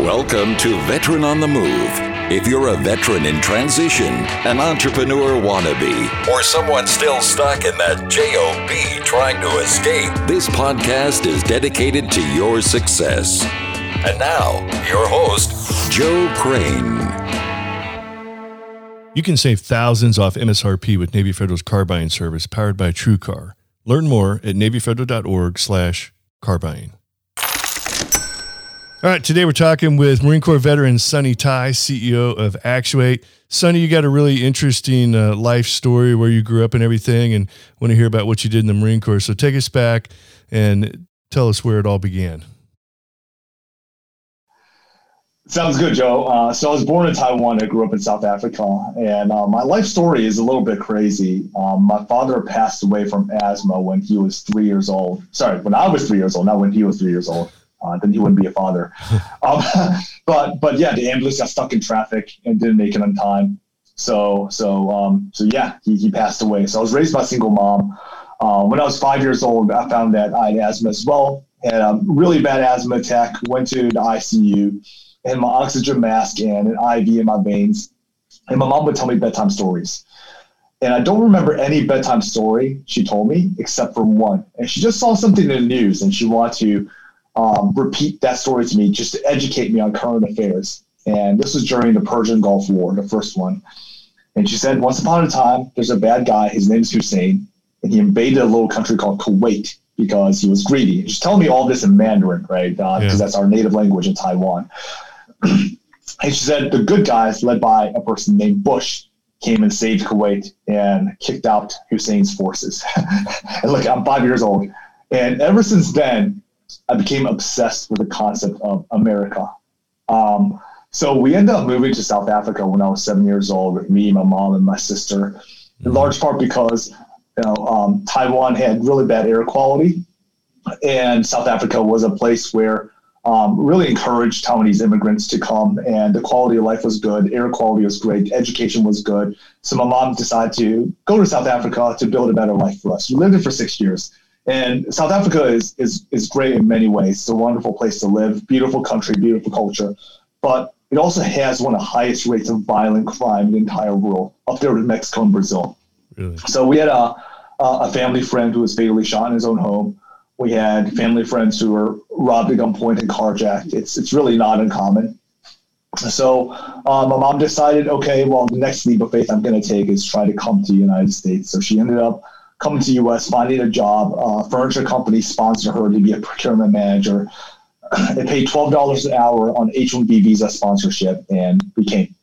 Welcome to Veteran on the Move. If you're a veteran in transition, an entrepreneur wannabe, or someone still stuck in that JOB trying to escape, this podcast is dedicated to your success. And now, your host, Joe Crane. You can save thousands off MSRP with Navy Federal's car buying service powered by TrueCar. Learn more at NavyFederal.org slash car buying. All right, today we're talking with Marine Corps veteran Sonny Tai, CEO of Actuate. Sonny, you got a really interesting uh, life story where you grew up and everything, and want to hear about what you did in the Marine Corps. So take us back and tell us where it all began. Sounds good, Joe. Uh, so I was born in Taiwan. I grew up in South Africa, and uh, my life story is a little bit crazy. Um, my father passed away from asthma when he was three years old. Sorry, when I was three years old, not when he was three years old uh, then he wouldn't be a father. um, but but yeah, the ambulance got stuck in traffic and didn't make it on time. So so um, so yeah, he, he passed away. So I was raised by a single mom. Um, when I was five years old, I found that I had asthma as well. Had a really bad asthma attack. Went to the ICU, and my oxygen mask and an IV in my veins. And my mom would tell me bedtime stories. And I don't remember any bedtime story she told me except for one. And she just saw something in the news and she wanted to um, repeat that story to me just to educate me on current affairs. And this was during the Persian Gulf War, the first one. And she said, Once upon a time, there's a bad guy. His name's Hussein. And he invaded a little country called Kuwait because he was greedy. She's telling me all this in Mandarin, right? Because uh, yeah. that's our native language in Taiwan. and she said, The good guys, led by a person named Bush, came and saved Kuwait and kicked out Hussein's forces. and look, I'm five years old. And ever since then, I became obsessed with the concept of America. Um, so we ended up moving to South Africa when I was seven years old with me, my mom, and my sister, in large part because you know um, Taiwan had really bad air quality, and South Africa was a place where um, really encouraged Taiwanese immigrants to come, and the quality of life was good, air quality was great, education was good. So my mom decided to go to South Africa to build a better life for us. We lived there for six years. And South Africa is, is, is great in many ways. It's a wonderful place to live, beautiful country, beautiful culture. But it also has one of the highest rates of violent crime in the entire world, up there with Mexico and Brazil. Really? So we had a, a family friend who was fatally shot in his own home. We had family friends who were robbed at gunpoint and carjacked. It's, it's really not uncommon. So um, my mom decided, okay, well, the next leap of faith I'm going to take is try to come to the United States. So she ended up coming to the U.S., finding a job. Uh, furniture company sponsored her to be a procurement manager. They paid twelve dollars an hour on H-1B visa sponsorship, and we came.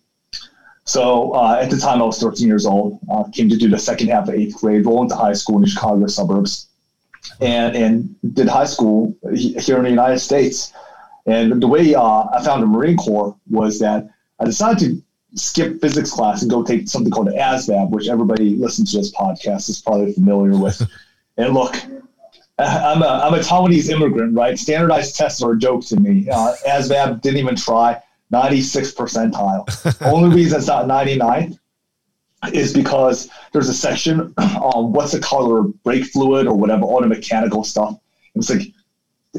So uh, at the time, I was 13 years old. Uh, came to do the second half of eighth grade, roll into high school in the Chicago suburbs, and and did high school here in the United States. And the way uh, I found the Marine Corps was that I decided to skip physics class and go take something called ASVAB, which everybody listens to this podcast is probably familiar with. and look, I'm a, I'm a Taiwanese immigrant, right? Standardized tests are a joke to me. Uh, ASVAB didn't even try. 96 percentile. Only reason it's not 99 is because there's a section on what's the color of brake fluid or whatever, all the mechanical stuff. It's like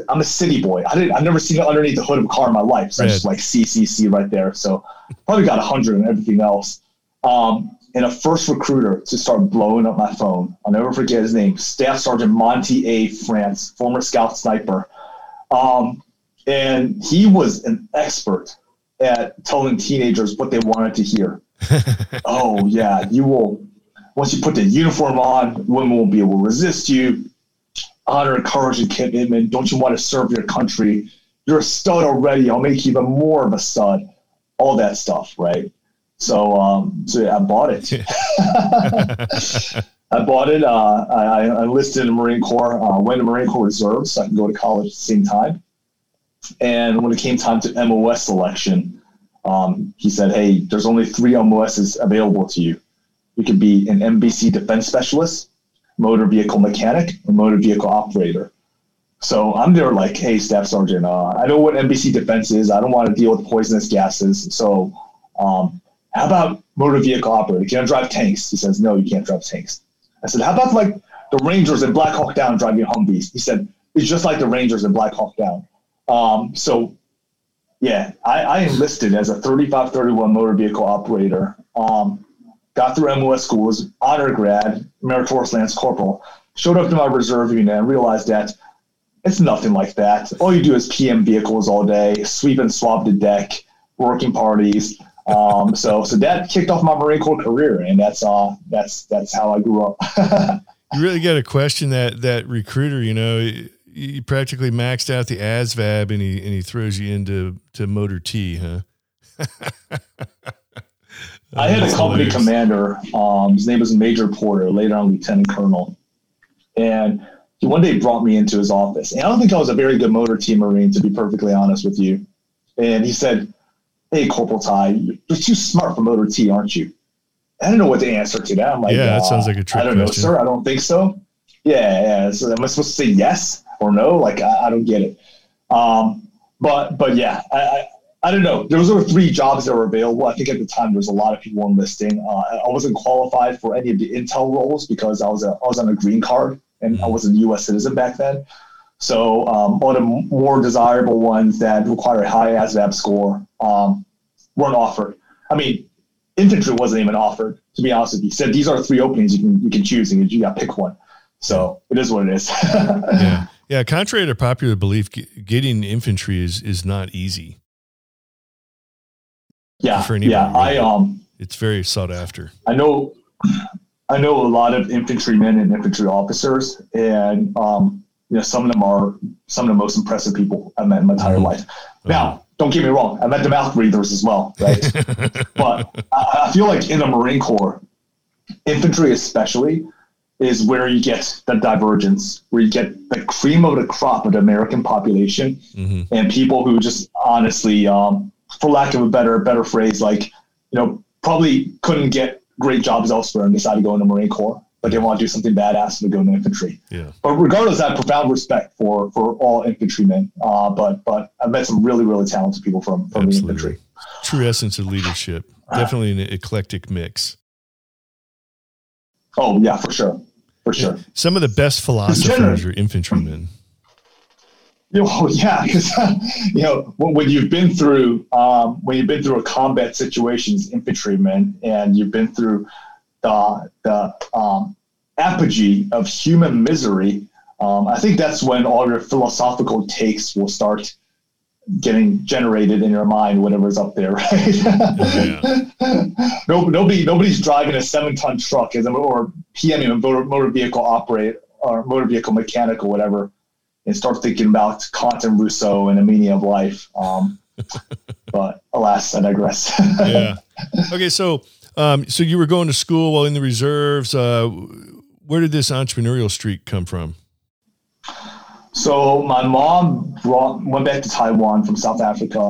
I'm a city boy. I didn't. I've never seen it underneath the hood of a car in my life. So right. just like CCC right there. So probably got a hundred and everything else. Um, and a first recruiter to start blowing up my phone. I'll never forget his name. Staff Sergeant Monty A. France, former Scout sniper. Um, and he was an expert at telling teenagers what they wanted to hear. oh yeah, you will. Once you put the uniform on, women won't be able to resist you honor, and courage, and commitment. Don't you want to serve your country? You're a stud already. I'll make you even more of a stud. All that stuff, right? So, um, so yeah, I bought it. I bought it. Uh, I, I, enlisted in the Marine Corps. Uh, went to Marine Corps Reserve so I can go to college at the same time. And when it came time to MOS selection, um, he said, "Hey, there's only three MOSs available to you. You could be an NBC defense specialist, motor vehicle mechanic or motor vehicle operator. So I'm there like, hey, Staff Sergeant, uh, I know what NBC defense is. I don't want to deal with poisonous gases. So um, how about motor vehicle operator? Can I drive tanks? He says, no, you can't drive tanks. I said, how about like the Rangers in Black Hawk Down driving Humvees? He said, it's just like the Rangers in Black Hawk Down. Um, so yeah, I, I enlisted as a 3531 motor vehicle operator. Um, got through MOS schools, honor grad, meritorious lance corporal. Showed up to my reserve unit and realized that it's nothing like that. All you do is PM vehicles all day, sweep and swab the deck, working parties. Um, so so that kicked off my Marine Corps career, and that's uh that's that's how I grew up. you really got to question that that recruiter. You know, he practically maxed out the ASVAB, and he and he throws you into to Motor T, huh? I had a company hilarious. commander. Um, his name was Major Porter, later on Lieutenant Colonel, and he one day brought me into his office. And I don't think I was a very good Motor T Marine, to be perfectly honest with you. And he said, "Hey, Corporal Tai, you're too smart for Motor T, aren't you?" I don't know what to answer to that. I'm like, yeah, that uh, sounds like a trick. I don't question. know, sir. I don't think so. Yeah, yeah. So am I supposed to say yes or no? Like, I, I don't get it. Um, but but yeah, I, I, I don't know. There was over three jobs that were available. I think at the time there was a lot of people enlisting. Uh, I wasn't qualified for any of the intel roles because I was a, I was on a green card and I was a U.S. citizen back then. So um, all the more desirable ones that require a high ASVAB score um, weren't offered. I mean, infantry wasn't even offered. To be honest with you, he said these are three openings you can you can choose and you got to pick one. So it is what it is. yeah, yeah. Contrary to popular belief, getting infantry is is not easy. Yeah, for yeah. I um, it's very sought after. I know, I know a lot of infantrymen and infantry officers, and um, you know, some of them are some of the most impressive people I've met in my entire mm-hmm. life. Now, don't get me wrong, I met the mouth breathers as well, right? but I, I feel like in the Marine Corps, infantry especially, is where you get the divergence, where you get the cream of the crop of the American population mm-hmm. and people who just honestly, um, for lack of a better better phrase, like you know, probably couldn't get great jobs elsewhere and decided to go in the Marine Corps, but they want to do something badass and go into infantry. Yeah. But regardless, I have profound respect for for all infantrymen. Uh, but but I've met some really really talented people from from Absolutely. the infantry. True essence of leadership. Definitely an eclectic mix. Oh yeah, for sure for sure. Some of the best philosophers are infantrymen. You know, yeah, because you know when you've been through um, when you've been through a combat situation as infantrymen, and you've been through the the um, apogee of human misery, um, I think that's when all your philosophical takes will start getting generated in your mind, whatever's up there, right? Yeah. no, nobody, nobody's driving a seven-ton truck as a, or PMing a motor, motor vehicle operate or motor vehicle mechanic or whatever, and start thinking about Kant and Rousseau and the meaning of life. Um, but alas, I digress. yeah. Okay, so um, so you were going to school while in the reserves. Uh, where did this entrepreneurial streak come from? So my mom brought went back to Taiwan from South Africa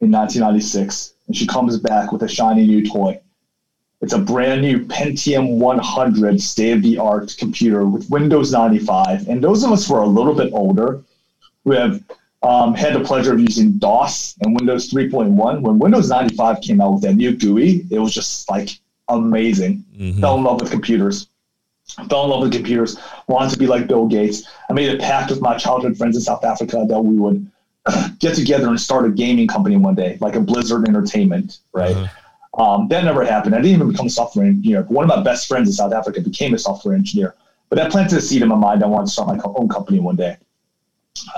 in 1996, and she comes back with a shiny new toy. It's a brand new Pentium 100 state of the art computer with Windows 95. And those of us who are a little bit older, who have um, had the pleasure of using DOS and Windows 3.1, when Windows 95 came out with that new GUI, it was just like amazing. Mm-hmm. Fell in love with computers fell in love with computers, wanted to be like Bill Gates. I made a pact with my childhood friends in South Africa that we would get together and start a gaming company one day, like a Blizzard Entertainment, right? Uh-huh. Um, that never happened. I didn't even become a software engineer. But one of my best friends in South Africa became a software engineer. But that planted a seed in my mind. I wanted to start my own company one day.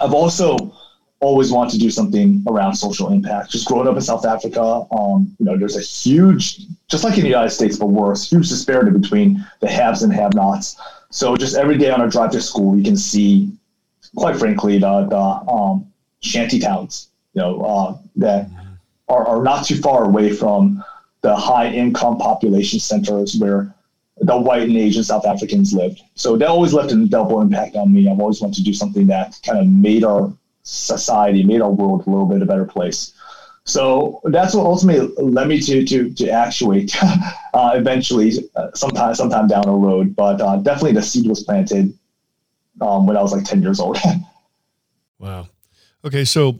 I've also always wanted to do something around social impact. Just growing up in South Africa, um, you know, there's a huge, just like in the United States, but worse, huge disparity between the haves and have-nots. So just every day on our drive to school, you can see, quite frankly, the, the um, shanty towns, you know, uh, that are, are not too far away from the high income population centers where the white and Asian South Africans lived. So that always left a double impact on me. I've always wanted to do something that kind of made our society, made our world a little bit a better place. So that's what ultimately led me to to to actuate uh, eventually, uh, sometime sometime down the road. But uh, definitely the seed was planted um, when I was like ten years old. wow. Okay, so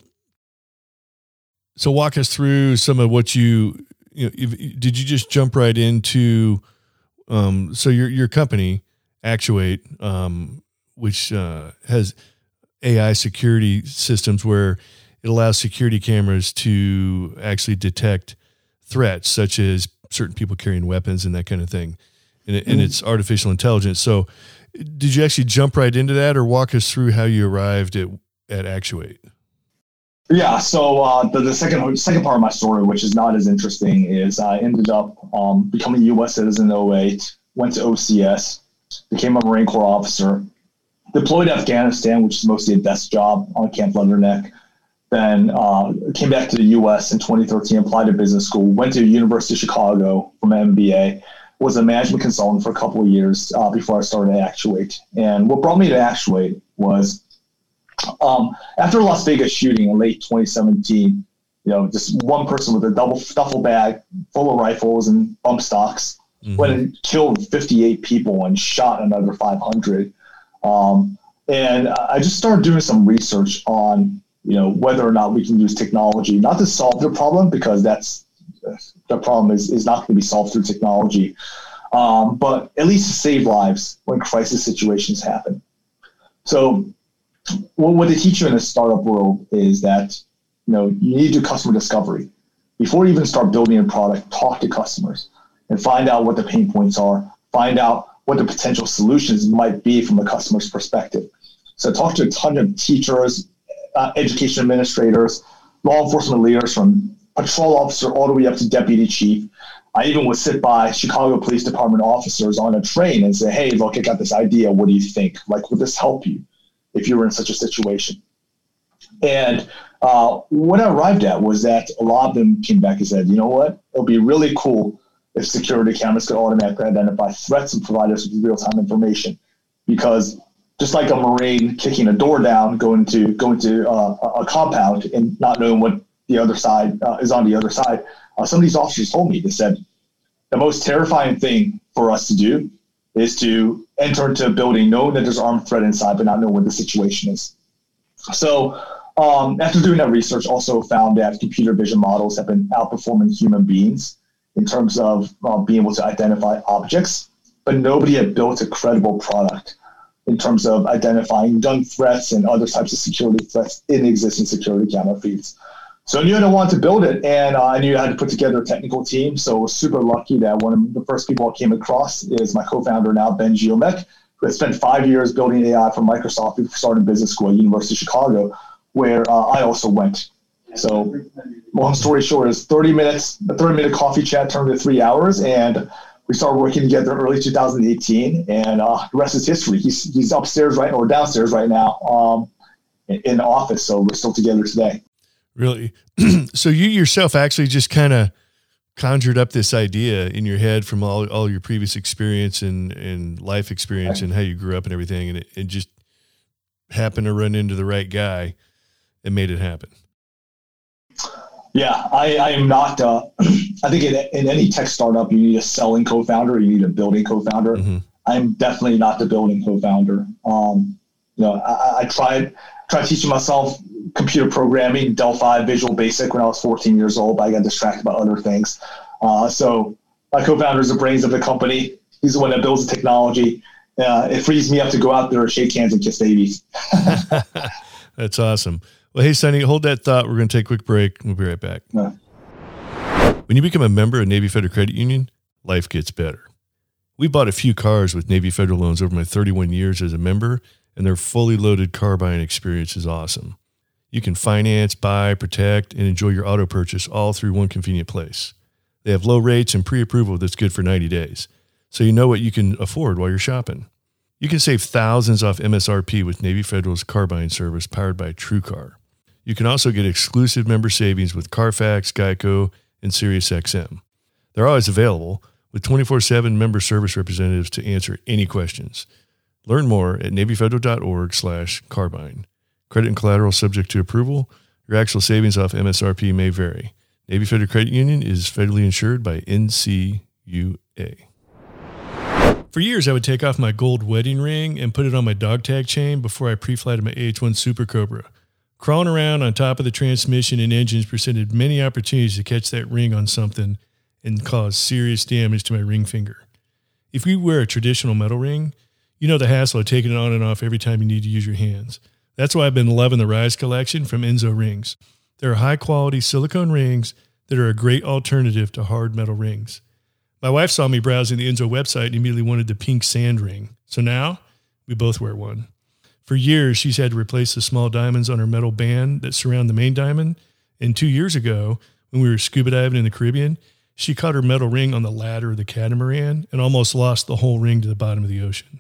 so walk us through some of what you you know. If, did you just jump right into um, so your your company Actuate, um, which uh, has AI security systems where it allows security cameras to actually detect threats, such as certain people carrying weapons and that kind of thing. And, it, and it's artificial intelligence. So, did you actually jump right into that, or walk us through how you arrived at at Actuate? Yeah, so uh, the, the second second part of my story, which is not as interesting, is I ended up um, becoming a U.S. citizen in 08, went to OCS, became a Marine Corps officer, deployed to Afghanistan, which is mostly a desk job on Camp Leatherneck. Then uh, came back to the U.S. in 2013, applied to business school, went to University of Chicago from MBA, was a management consultant for a couple of years uh, before I started to Actuate. And what brought me to Actuate was um, after Las Vegas shooting in late 2017, you know, just one person with a double duffel bag full of rifles and bump stocks mm-hmm. went and killed 58 people and shot another 500. Um, and I just started doing some research on, you know, whether or not we can use technology, not to solve the problem, because that's the problem is, is not going to be solved through technology, um, but at least to save lives when crisis situations happen. So what they teach you in the startup world is that you know you need to do customer discovery before you even start building a product. Talk to customers and find out what the pain points are. Find out what the potential solutions might be from a customer's perspective. So talk to a ton of teachers, uh, education administrators, law enforcement leaders from patrol officer all the way up to deputy chief. I even would sit by Chicago Police Department officers on a train and say, "Hey, look, I got this idea. What do you think? Like, would this help you?" If you were in such a situation. And uh, what I arrived at was that a lot of them came back and said, you know what, it'll be really cool if security cameras could automatically identify threats and provide us with real time information. Because just like a Marine kicking a door down, going to going to uh, a compound and not knowing what the other side uh, is on the other side, uh, some of these officers told me they said the most terrifying thing for us to do is to enter into a building knowing that there's armed threat inside, but not know what the situation is. So um, after doing that research, also found that computer vision models have been outperforming human beings in terms of uh, being able to identify objects, but nobody had built a credible product in terms of identifying gun threats and other types of security threats in existing security camera feeds. So I knew I wanted to build it, and uh, I knew I had to put together a technical team. So I was super lucky that one of the first people I came across is my co-founder now, Ben Ziomek, who had spent five years building AI for Microsoft before starting business school at University of Chicago, where uh, I also went. So long story short is 30 minutes, a 30 minute coffee chat turned into three hours, and we started working together early 2018, and uh, the rest is history. He's, he's upstairs right now or downstairs right now um, in the office, so we're still together today. Really? so you yourself actually just kind of conjured up this idea in your head from all, all your previous experience and, and life experience and how you grew up and everything. And it, it just happened to run into the right guy and made it happen. Yeah, I, I am not. Uh, I think in, in, any tech startup, you need a selling co-founder, you need a building co-founder. Mm-hmm. I'm definitely not the building co-founder. Um, you know, I, I tried tried teaching myself computer programming, Delphi, Visual Basic when I was 14 years old, but I got distracted by other things. Uh, so my co-founder is the brains of the company. He's the one that builds the technology. Uh, it frees me up to go out there, and shake hands, and kiss babies. That's awesome. Well, hey, Sonny, hold that thought. We're going to take a quick break. We'll be right back. Yeah. When you become a member of Navy Federal Credit Union, life gets better. We bought a few cars with Navy Federal loans over my 31 years as a member, and their fully loaded car buying experience is awesome. You can finance, buy, protect, and enjoy your auto purchase all through one convenient place. They have low rates and pre approval that's good for 90 days, so you know what you can afford while you're shopping. You can save thousands off MSRP with Navy Federal's car buying service powered by TrueCar. You can also get exclusive member savings with Carfax, Geico, and SiriusXM. They're always available with 24 7 member service representatives to answer any questions. Learn more at navyfederal.org slash car buying. Credit and collateral subject to approval. Your actual savings off MSRP may vary. Navy Federal Credit Union is federally insured by NCUA. For years, I would take off my gold wedding ring and put it on my dog tag chain before I pre-flighted my AH-1 Super Cobra. Crawling around on top of the transmission and engines presented many opportunities to catch that ring on something and cause serious damage to my ring finger. If you wear a traditional metal ring, you know the hassle of taking it on and off every time you need to use your hands. That's why I've been loving the Rise collection from Enzo Rings. They're high quality silicone rings that are a great alternative to hard metal rings. My wife saw me browsing the Enzo website and immediately wanted the pink sand ring. So now we both wear one. For years, she's had to replace the small diamonds on her metal band that surround the main diamond. And two years ago, when we were scuba diving in the Caribbean, she caught her metal ring on the ladder of the catamaran and almost lost the whole ring to the bottom of the ocean.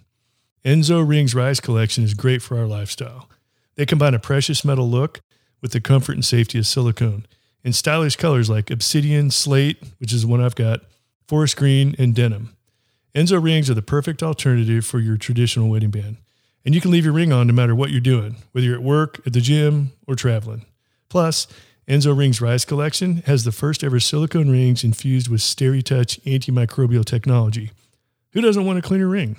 Enzo Rings Rise Collection is great for our lifestyle. They combine a precious metal look with the comfort and safety of silicone in stylish colors like obsidian, slate, which is one I've got, forest green, and denim. Enzo rings are the perfect alternative for your traditional wedding band. And you can leave your ring on no matter what you're doing, whether you're at work, at the gym, or traveling. Plus, Enzo Rings Rise Collection has the first ever silicone rings infused with SteriTouch antimicrobial technology. Who doesn't want a cleaner ring?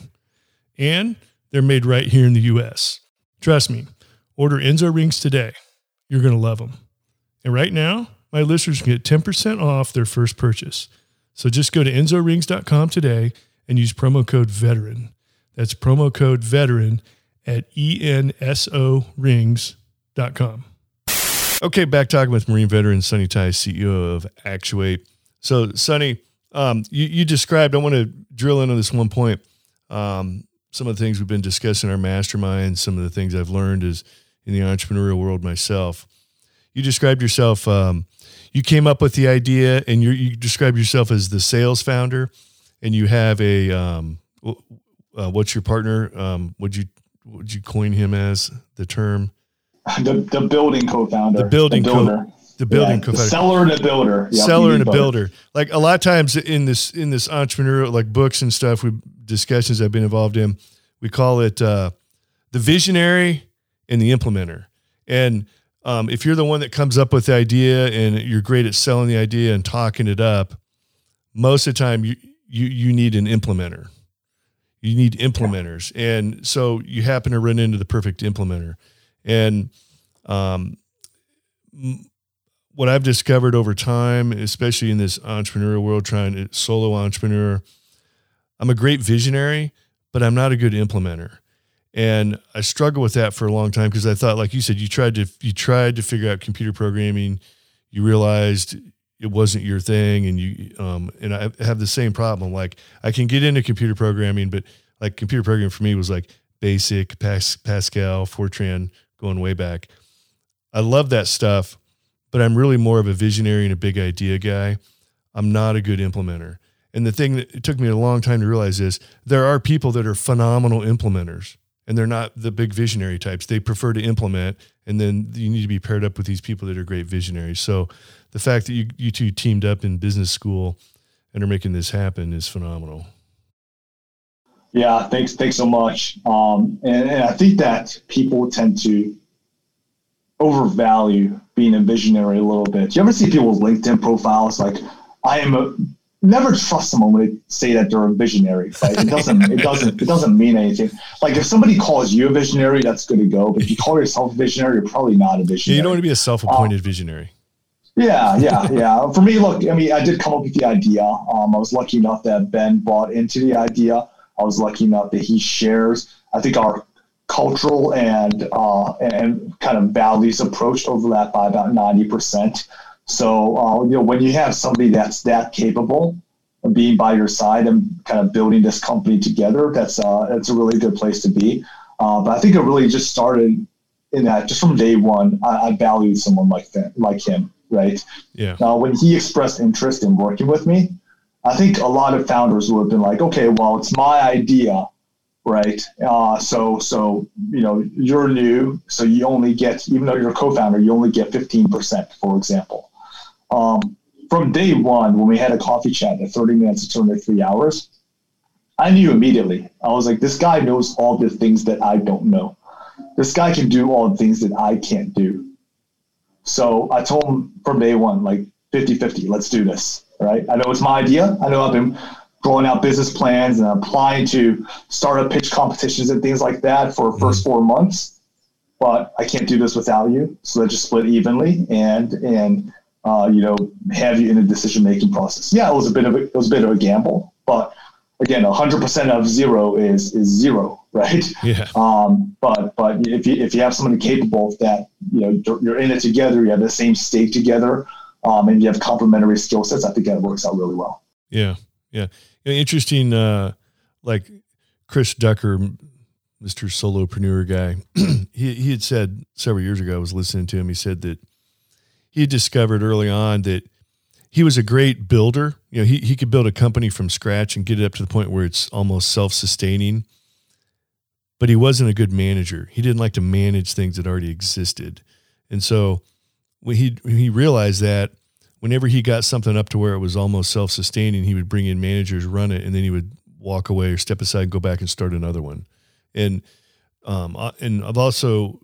And they're made right here in the US. Trust me, order Enzo rings today. You're going to love them. And right now, my listeners can get 10% off their first purchase. So just go to enzorings.com today and use promo code VETERAN. That's promo code VETERAN at enzorings.com. Okay, back talking with Marine veteran Sonny Tai, CEO of Actuate. So, Sonny, um, you, you, described, I want to drill in on this one point. Um, some of the things we've been discussing in our mastermind, some of the things I've learned is in the entrepreneurial world myself. You described yourself, um, you came up with the idea and you you described yourself as the sales founder and you have a, um, uh, what's your partner? Um, would you, would you coin him as the term? the, the building co-founder, the building the builder. Co- the building yeah, co-founder. The seller and a builder. Seller and a builder. Like a lot of times in this in this entrepreneurial like books and stuff, we discussions I've been involved in, we call it uh, the visionary and the implementer. And um, if you're the one that comes up with the idea and you're great at selling the idea and talking it up, most of the time you you you need an implementer. You need implementers, yeah. and so you happen to run into the perfect implementer. And um, what I've discovered over time, especially in this entrepreneurial world, trying to solo entrepreneur, I'm a great visionary, but I'm not a good implementer. And I struggled with that for a long time because I thought, like you said, you tried to you tried to figure out computer programming, you realized it wasn't your thing, and you um, and I have the same problem. Like I can get into computer programming, but like computer programming for me was like basic Pas- Pascal, Fortran, going way back. I love that stuff, but I'm really more of a visionary and a big idea guy. I'm not a good implementer. And the thing that it took me a long time to realize is there are people that are phenomenal implementers and they're not the big visionary types. They prefer to implement and then you need to be paired up with these people that are great visionaries. So the fact that you, you two teamed up in business school and are making this happen is phenomenal. Yeah, thanks. Thanks so much. Um, and, and I think that people tend to overvalue being a visionary a little bit. You ever see people's LinkedIn profiles like, "I am a." Never trust someone when they say that they're a visionary. Right? It doesn't. it doesn't. It doesn't mean anything. Like if somebody calls you a visionary, that's good to go. But if you call yourself a visionary, you're probably not a visionary. Yeah, you don't want to be a self-appointed um, visionary. Yeah, yeah, yeah. For me, look, I mean, I did come up with the idea. Um, I was lucky enough that Ben bought into the idea. I was lucky enough that he shares, I think, our cultural and uh, and kind of values approach overlap by about ninety percent. So uh, you know when you have somebody that's that capable of being by your side and kind of building this company together, that's uh, that's a really good place to be. Uh, but I think it really just started in that just from day one. I, I valued someone like that, like him, right? Yeah. Now when he expressed interest in working with me, I think a lot of founders would have been like, okay, well, it's my idea, right? Uh, so, so you know, you're new, so you only get, even though you're a co-founder, you only get 15%, for example. Um, from day one, when we had a coffee chat at 30 minutes to turned three hours, I knew immediately. I was like, this guy knows all the things that I don't know. This guy can do all the things that I can't do. So I told him from day one, like 50 50, let's do this right? I know it's my idea. I know I've been rolling out business plans and applying to startup pitch competitions and things like that for mm-hmm. first four months. But I can't do this without you. So let's just split evenly and and uh, you know have you in a decision making process. Yeah, it was a bit of a, it was a bit of a gamble, but again, hundred percent of zero is is zero, right? Yeah. Um, but but if you if you have somebody capable that you know you're in it together, you have the same stake together, um, and you have complementary skill sets, I think that works out really well. Yeah, yeah. Interesting. Uh, like Chris Ducker, Mr. Solopreneur guy, he he had said several years ago. I was listening to him. He said that he discovered early on that he was a great builder. You know, he, he could build a company from scratch and get it up to the point where it's almost self sustaining. But he wasn't a good manager. He didn't like to manage things that already existed. And so when he when he realized that whenever he got something up to where it was almost self sustaining, he would bring in managers, run it, and then he would walk away or step aside and go back and start another one. And um and I've also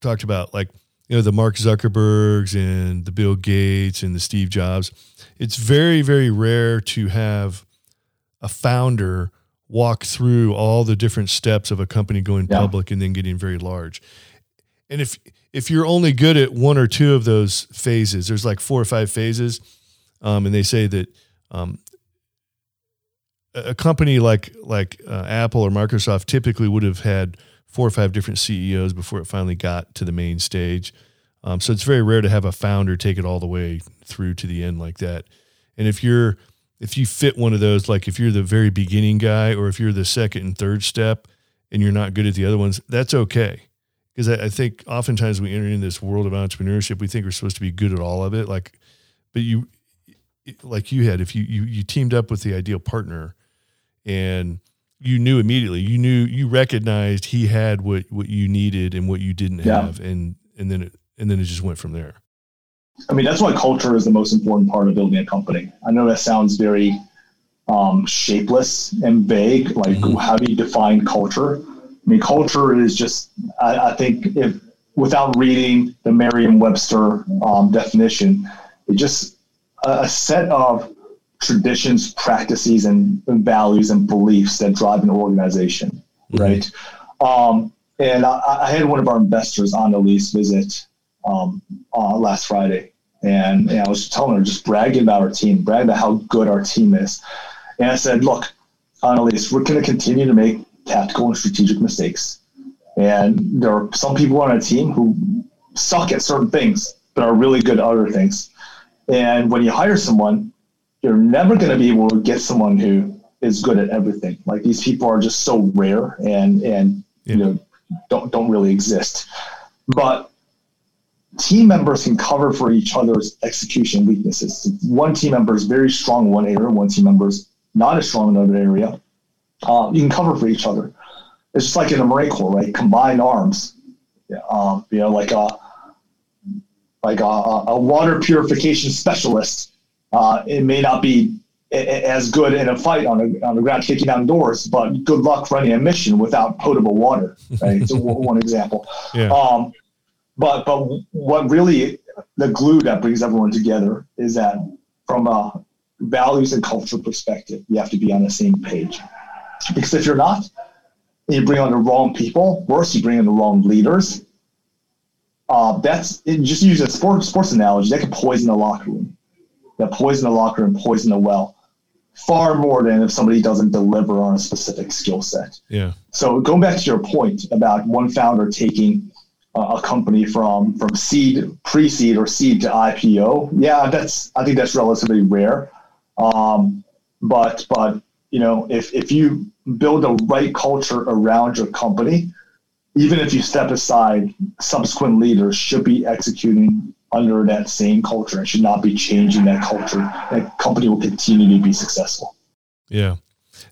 talked about like you know the Mark Zuckerbergs and the Bill Gates and the Steve Jobs. It's very very rare to have a founder walk through all the different steps of a company going yeah. public and then getting very large. And if if you're only good at one or two of those phases, there's like four or five phases, um, and they say that um, a company like like uh, Apple or Microsoft typically would have had four or five different CEOs before it finally got to the main stage. Um, so it's very rare to have a founder take it all the way through to the end like that. And if you're if you fit one of those, like if you're the very beginning guy or if you're the second and third step and you're not good at the other ones, that's okay. Because I, I think oftentimes we enter in this world of entrepreneurship, we think we're supposed to be good at all of it. Like, but you, like you had, if you you you teamed up with the ideal partner, and you knew immediately. You knew you recognized he had what what you needed and what you didn't yeah. have, and and then it and then it just went from there. I mean, that's why culture is the most important part of building a company. I know that sounds very um, shapeless and vague. Like, mm-hmm. how do you define culture? I mean, culture is just. I, I think if without reading the Merriam-Webster um, definition, it just a, a set of traditions, practices, and, and, values and beliefs that drive an organization, mm-hmm. right? Um, and I, I, had one of our investors, Annalise, visit um, uh, last Friday, and, and, I was telling her, just bragging about our team, bragging about how good our team is. And I said, look, Annalise, we're going to continue to make tactical and strategic mistakes. And there are some people on our team who suck at certain things, but are really good at other things. And when you hire someone, you're never going to be able to get someone who is good at everything. Like these people are just so rare and and yeah. you know don't don't really exist. But team members can cover for each other's execution weaknesses. One team member is very strong in one area, one team member is not as strong in another area. Uh, you can cover for each other. It's just like in a Marine Corps, right? Combined arms. Um, you know, like a like a, a water purification specialist uh, it may not be as good in a fight on, a, on the ground kicking down doors, but good luck running a mission without potable water. Right, so one example. Yeah. Um, but but what really the glue that brings everyone together is that from a values and culture perspective, you have to be on the same page. Because if you're not, you bring on the wrong people. Worse, you bring in the wrong leaders. Uh, that's just use a sports sports analogy that can poison the locker room that poison the locker and poison the well far more than if somebody doesn't deliver on a specific skill set. Yeah. So going back to your point about one founder taking a company from from seed, pre-seed, or seed to IPO, yeah, that's I think that's relatively rare. Um, but but you know if if you build the right culture around your company, even if you step aside, subsequent leaders should be executing under that same culture and should not be changing that culture. That company will continue to be successful. Yeah.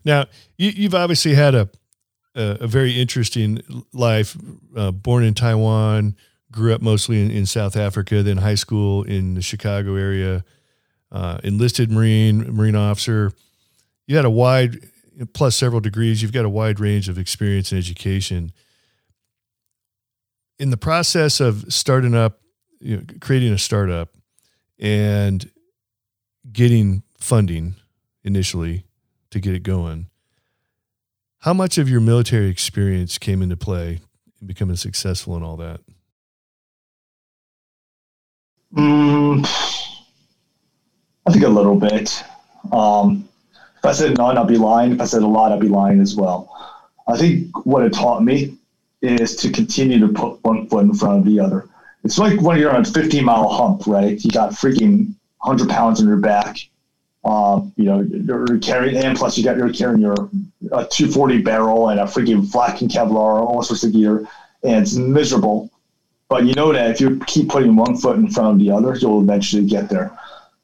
Now you, have obviously had a, a, a very interesting life. Uh, born in Taiwan, grew up mostly in, in, South Africa, then high school in the Chicago area. Uh, enlisted Marine, Marine officer. You had a wide, plus several degrees. You've got a wide range of experience and education. In the process of starting up you know, creating a startup and getting funding initially to get it going, how much of your military experience came into play in becoming successful and all that? Mm, I think a little bit. Um, if I said none, I'll be lying. If I said a lot, I'd be lying as well. I think what it taught me is to continue to put one foot in front of the other. It's like when you're on a 15 mile hump, right? You got freaking 100 pounds on your back. Uh, you know, you're carrying, and plus you got you're carrying your a 240 barrel and a freaking flak and Kevlar, all sorts of gear, and it's miserable. But you know that if you keep putting one foot in front of the other, you'll eventually get there.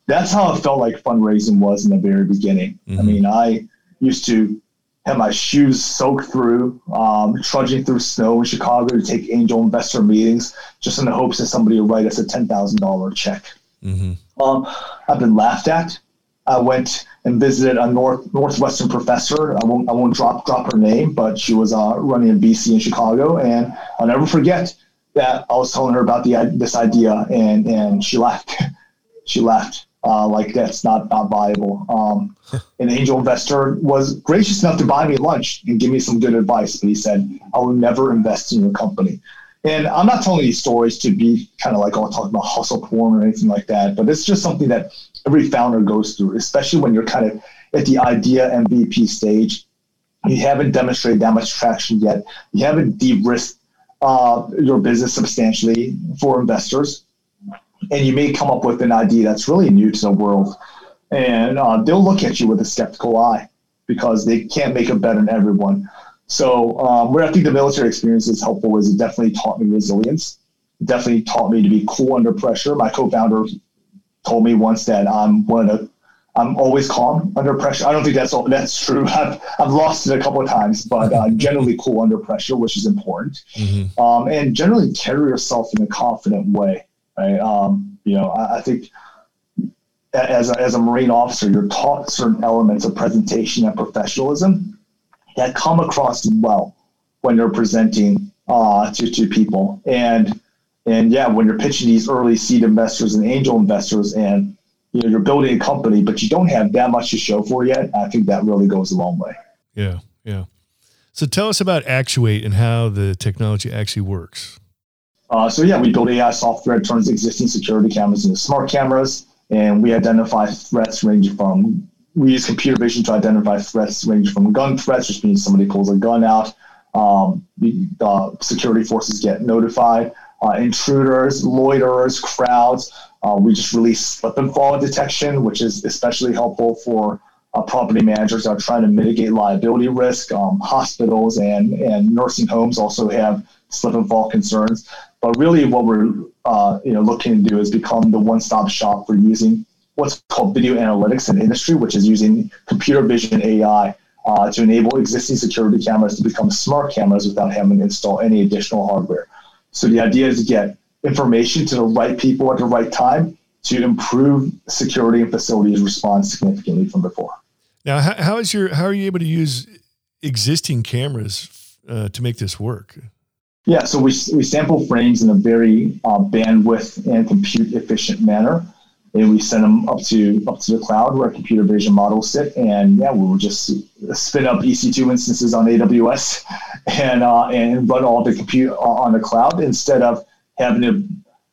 That's how it felt like fundraising was in the very beginning. Mm-hmm. I mean, I used to have my shoes soaked through, um, trudging through snow in Chicago to take angel investor meetings, just in the hopes that somebody would write us a ten thousand dollar check. Mm-hmm. Um, I've been laughed at. I went and visited a North Northwestern professor. I won't I won't drop drop her name, but she was uh, running a VC in Chicago, and I'll never forget that I was telling her about the this idea, and and she laughed. she laughed uh, like that's not not viable. Um, an angel investor was gracious enough to buy me lunch and give me some good advice, but he said, "I will never invest in your company." And I'm not telling these stories to be kind of like all talking about hustle porn or anything like that, but it's just something that every founder goes through, especially when you're kind of at the idea MVP stage. You haven't demonstrated that much traction yet. You haven't de-risked uh, your business substantially for investors and you may come up with an idea that's really new to the world, and uh, they'll look at you with a skeptical eye because they can't make it better than everyone. So, um, where I think the military experience is helpful is it definitely taught me resilience. It definitely taught me to be cool under pressure. My co-founder told me once that I'm one of I'm always calm under pressure. I don't think that's all, that's true. I've, I've lost it a couple of times, but uh, generally cool under pressure, which is important. Mm-hmm. Um, and generally carry yourself in a confident way. Right? Um, you know, I, I think as a, as a Marine officer, you're taught certain elements of presentation and professionalism that come across well when you're presenting uh, to, to people. And and yeah, when you're pitching these early seed investors and angel investors, and you know you're building a company, but you don't have that much to show for yet, I think that really goes a long way. Yeah, yeah. So tell us about Actuate and how the technology actually works. Uh, so yeah, we build AI software that turns existing security cameras into smart cameras, and we identify threats ranging from we use computer vision to identify threats ranging from gun threats, which means somebody pulls a gun out. Um, the uh, security forces get notified. Uh, intruders, loiterers, crowds. Uh, we just release slip and fall detection, which is especially helpful for uh, property managers that are trying to mitigate liability risk. Um, hospitals and, and nursing homes also have slip and fall concerns. But really, what we're uh, you know looking to do is become the one-stop shop for using what's called video analytics in industry, which is using computer vision AI uh, to enable existing security cameras to become smart cameras without having to install any additional hardware. So the idea is to get information to the right people at the right time to improve security and facilities response significantly from before. Now, how, how is your how are you able to use existing cameras uh, to make this work? Yeah, so we, we sample frames in a very uh, bandwidth and compute efficient manner, and we send them up to up to the cloud where computer vision models sit. And yeah, we will just spin up EC2 instances on AWS and uh, and run all the compute on the cloud instead of having to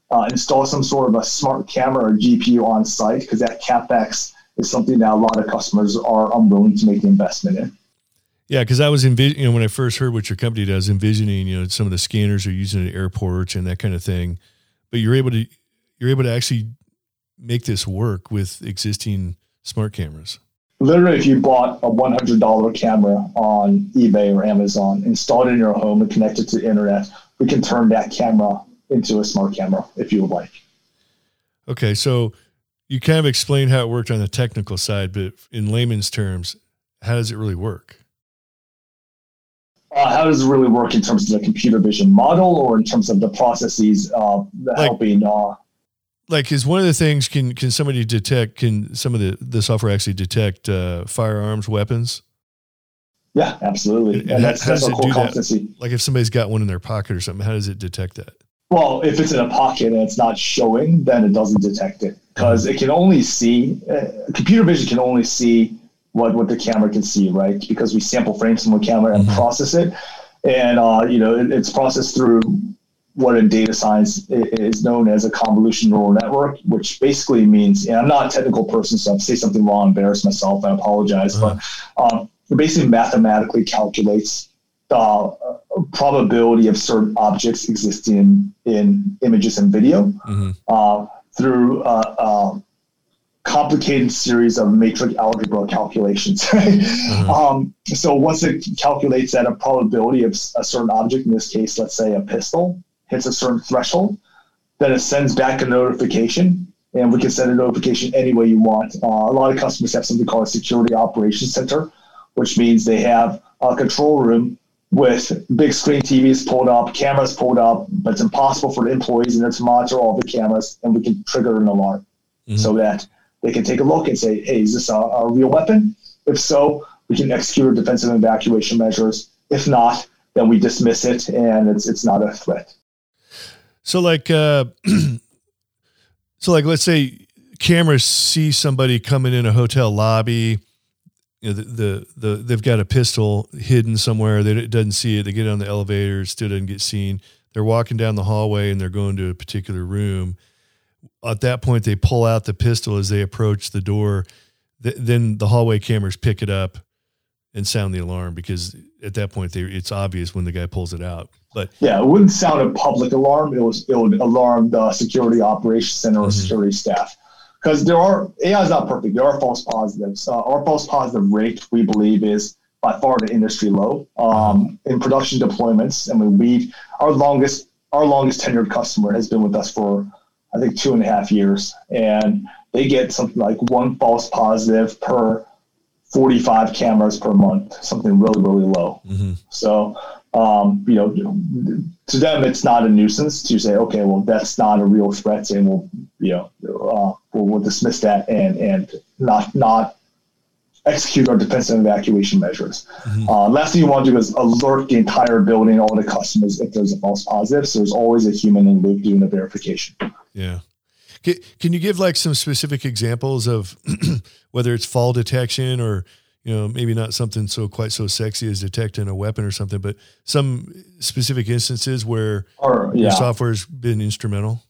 uh, install some sort of a smart camera or GPU on site because that capex is something that a lot of customers are unwilling to make the investment in. Yeah, because I was envisioning, you know, when I first heard what your company does, envisioning, you know, some of the scanners are using at airports and that kind of thing. But you're able to, you're able to actually make this work with existing smart cameras. Literally, if you bought a $100 camera on eBay or Amazon, installed it in your home and connected to the internet, we can turn that camera into a smart camera if you would like. Okay, so you kind of explained how it worked on the technical side, but in layman's terms, how does it really work? Uh, how does it really work in terms of the computer vision model or in terms of the processes uh, like, helping uh, like is one of the things can can somebody detect can some of the the software actually detect uh, firearms weapons? Yeah absolutely. And, and that's, how, that's a cool competency that? like if somebody's got one in their pocket or something how does it detect that? Well if it's in a pocket and it's not showing then it doesn't detect it. Because it can only see uh, computer vision can only see what, what the camera can see, right? Because we sample frames from the camera and mm-hmm. process it. And, uh, you know, it, it's processed through what in data science is known as a convolution neural network, which basically means, and I'm not a technical person, so I say something wrong, embarrass myself, I apologize, uh-huh. but um, it basically mathematically calculates the uh, probability of certain objects existing in, in images and video mm-hmm. uh, through uh, uh, complicated series of matrix algebra calculations. mm-hmm. um, so once it calculates that a probability of a certain object, in this case, let's say a pistol, hits a certain threshold, then it sends back a notification. And we can send a notification any way you want. Uh, a lot of customers have something called a security operations center, which means they have a control room with big screen TVs pulled up, cameras pulled up, but it's impossible for the employees in there to monitor all the cameras, and we can trigger an alarm mm-hmm. so that they can take a look and say, hey, is this a, a real weapon? If so, we can execute defensive evacuation measures. If not, then we dismiss it and it's it's not a threat. So like uh so like let's say cameras see somebody coming in a hotel lobby you know, the, the, the they've got a pistol hidden somewhere. They doesn't see it. They get on the elevator, still doesn't get seen. They're walking down the hallway and they're going to a particular room at that point they pull out the pistol as they approach the door. Th- then the hallway cameras pick it up and sound the alarm because at that point they, it's obvious when the guy pulls it out. But yeah, it wouldn't sound a public alarm. It was it would alarm the security operations center or mm-hmm. security staff because there are AI is not perfect. There are false positives. Uh, our false positive rate we believe is by far the industry low um, in production deployments. I mean, we our longest our longest tenured customer has been with us for I think two and a half years, and they get something like one false positive per 45 cameras per month, something really really low. Mm-hmm. So, um, you know, to them it's not a nuisance to say, okay, well that's not a real threat, and we'll you know uh, we'll, we'll dismiss that and and not not execute our defensive evacuation measures. Mm-hmm. Uh, last thing you want to do is alert the entire building, all the customers, if there's a false positive. So there's always a human in loop doing the verification. Yeah. Can, can you give like some specific examples of whether it's fall detection or, you know, maybe not something so quite so sexy as detecting a weapon or something, but some specific instances where or, yeah. your software's been instrumental?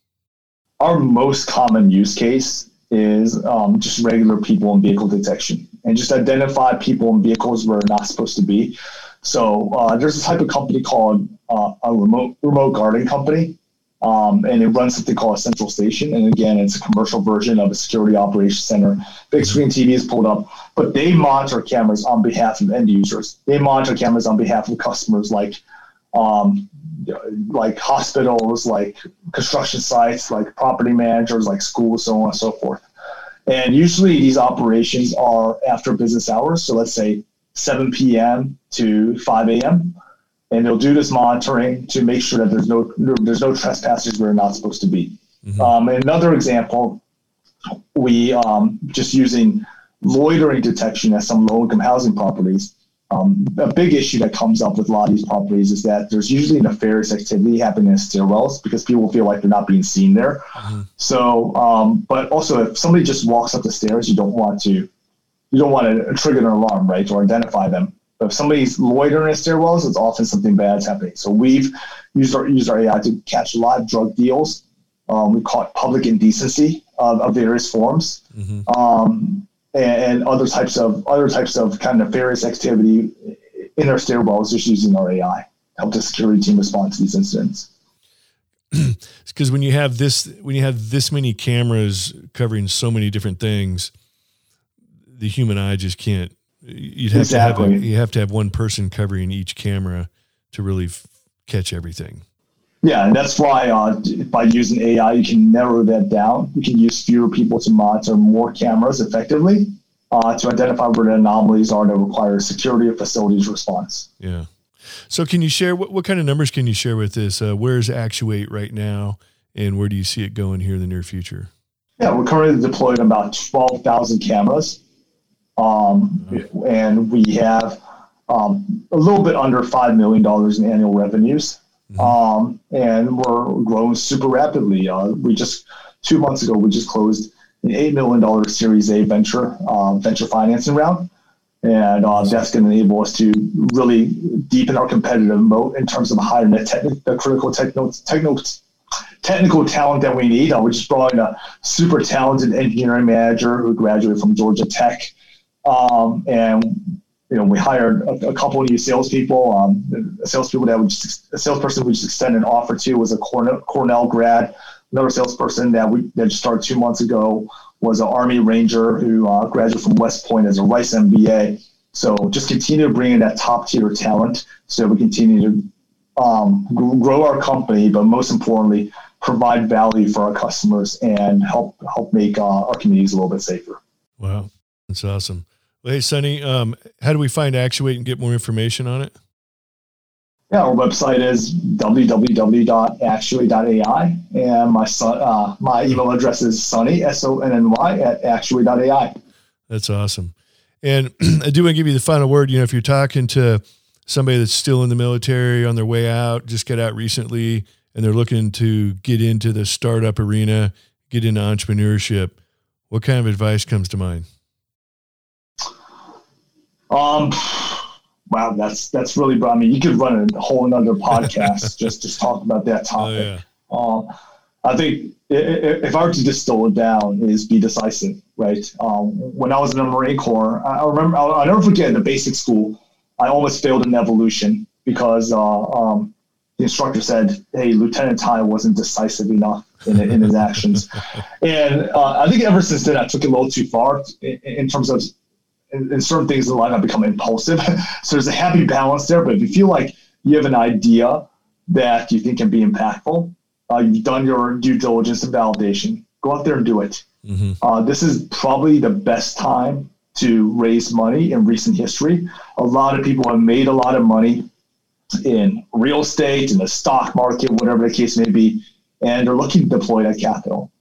Our most common use case is um, just regular people in vehicle detection and just identify people in vehicles where they're not supposed to be. So uh, there's a type of company called uh, a remote remote guarding company um, and it runs something called a central station. And again, it's a commercial version of a security operations center. Big screen TV is pulled up, but they monitor cameras on behalf of end users. They monitor cameras on behalf of customers like um, like hospitals, like construction sites, like property managers, like schools, so on and so forth. And usually these operations are after business hours. So let's say 7 p.m. to 5 a.m and they'll do this monitoring to make sure that there's no there's no trespassers where they're not supposed to be. Mm-hmm. Um, another example, we um, just using loitering detection at some low-income housing properties. Um, a big issue that comes up with a lot of these properties is that there's usually nefarious activity happening in stairwells because people feel like they're not being seen there. Mm-hmm. So, um, but also if somebody just walks up the stairs, you don't want to you don't want to trigger an alarm, right, or identify them. But if somebody's loitering in stairwells, it's often something bad's happening. So we've used our used our AI to catch a lot of drug deals. Um, we caught public indecency of, of various forms, mm-hmm. um, and, and, other types of other types of kind of nefarious activity in our stairwells, just using our AI to help the security team respond to these incidents. Because when you have this, when you have this many cameras covering so many different things, the human eye just can't You'd have exactly. to have a, you have to have one person covering each camera to really f- catch everything. Yeah, and that's why uh, by using AI, you can narrow that down. You can use fewer people to monitor more cameras effectively uh, to identify where the anomalies are that require security of facilities response. Yeah. So, can you share what, what kind of numbers can you share with this? Uh, where's Actuate right now, and where do you see it going here in the near future? Yeah, we're currently deployed about 12,000 cameras um, mm-hmm. And we have um, a little bit under $5 million in annual revenues. Mm-hmm. Um, and we're growing super rapidly. Uh, we just, two months ago, we just closed an $8 million Series A venture, uh, venture financing round. And uh, that's going to enable us to really deepen our competitive moat in terms of hiring the, techni- the critical techno, techno, technical talent that we need. Uh, we just brought in a super talented engineering manager who graduated from Georgia Tech um, and you know, we hired a, a couple of new salespeople. Um, a salespeople that would just, a salesperson we just extended an offer to was a Cornell, Cornell grad. Another salesperson that we that just started two months ago was an Army Ranger who uh, graduated from West Point as a Rice MBA. So just continue to bring in that top tier talent so we continue to um, grow our company, but most importantly, provide value for our customers and help help make uh, our communities a little bit safer. Wow, that's awesome. Well, hey, Sonny, um, how do we find Actuate and get more information on it? Yeah, our website is www.actuate.ai, and my son, uh, my email address is sonny s o n n y at actuate.ai. That's awesome. And I do want to give you the final word. You know, if you're talking to somebody that's still in the military on their way out, just got out recently, and they're looking to get into the startup arena, get into entrepreneurship, what kind of advice comes to mind? Um, wow, that's that's really. I mean, you could run a whole another podcast just just talk about that topic. Oh, yeah. um, I think if I were to distill it down, is be decisive, right? Um, when I was in the Marine Corps, I remember I'll, I'll, never forget in the basic school, I almost failed in evolution because uh, um, the instructor said, "Hey, Lieutenant Tai wasn't decisive enough in, in his actions," and uh, I think ever since then I took it a little too far in, in terms of in, in certain things in life I become impulsive. so there's a happy balance there. But if you feel like you have an idea that you think can be impactful, uh, you've done your due diligence and validation, go out there and do it. Mm-hmm. Uh, this is probably the best time to raise money in recent history. A lot of people have made a lot of money in real estate, in the stock market, whatever the case may be, and they're looking to deploy that capital.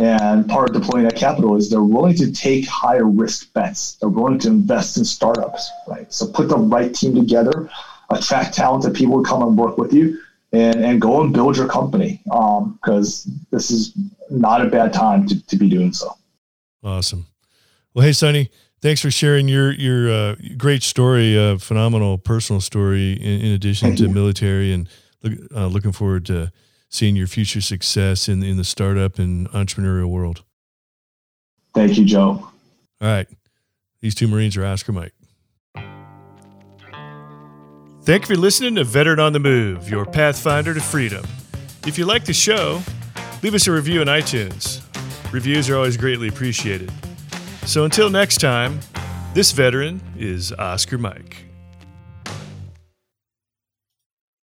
And part of deploying that capital is they're willing to take higher risk bets. They're willing to invest in startups, right? So put the right team together, attract talented people to come and work with you, and, and go and build your company because um, this is not a bad time to, to be doing so. Awesome. Well, hey, Sonny, thanks for sharing your your uh, great story, uh, phenomenal personal story, in, in addition Thank to you. military, and look, uh, looking forward to seeing your future success in in the startup and entrepreneurial world. Thank you, Joe. All right, these two Marines are Oscar Mike. Thank you for listening to Veteran on the Move, your pathfinder to freedom. If you like the show, leave us a review on iTunes. Reviews are always greatly appreciated. So until next time, this veteran is Oscar Mike.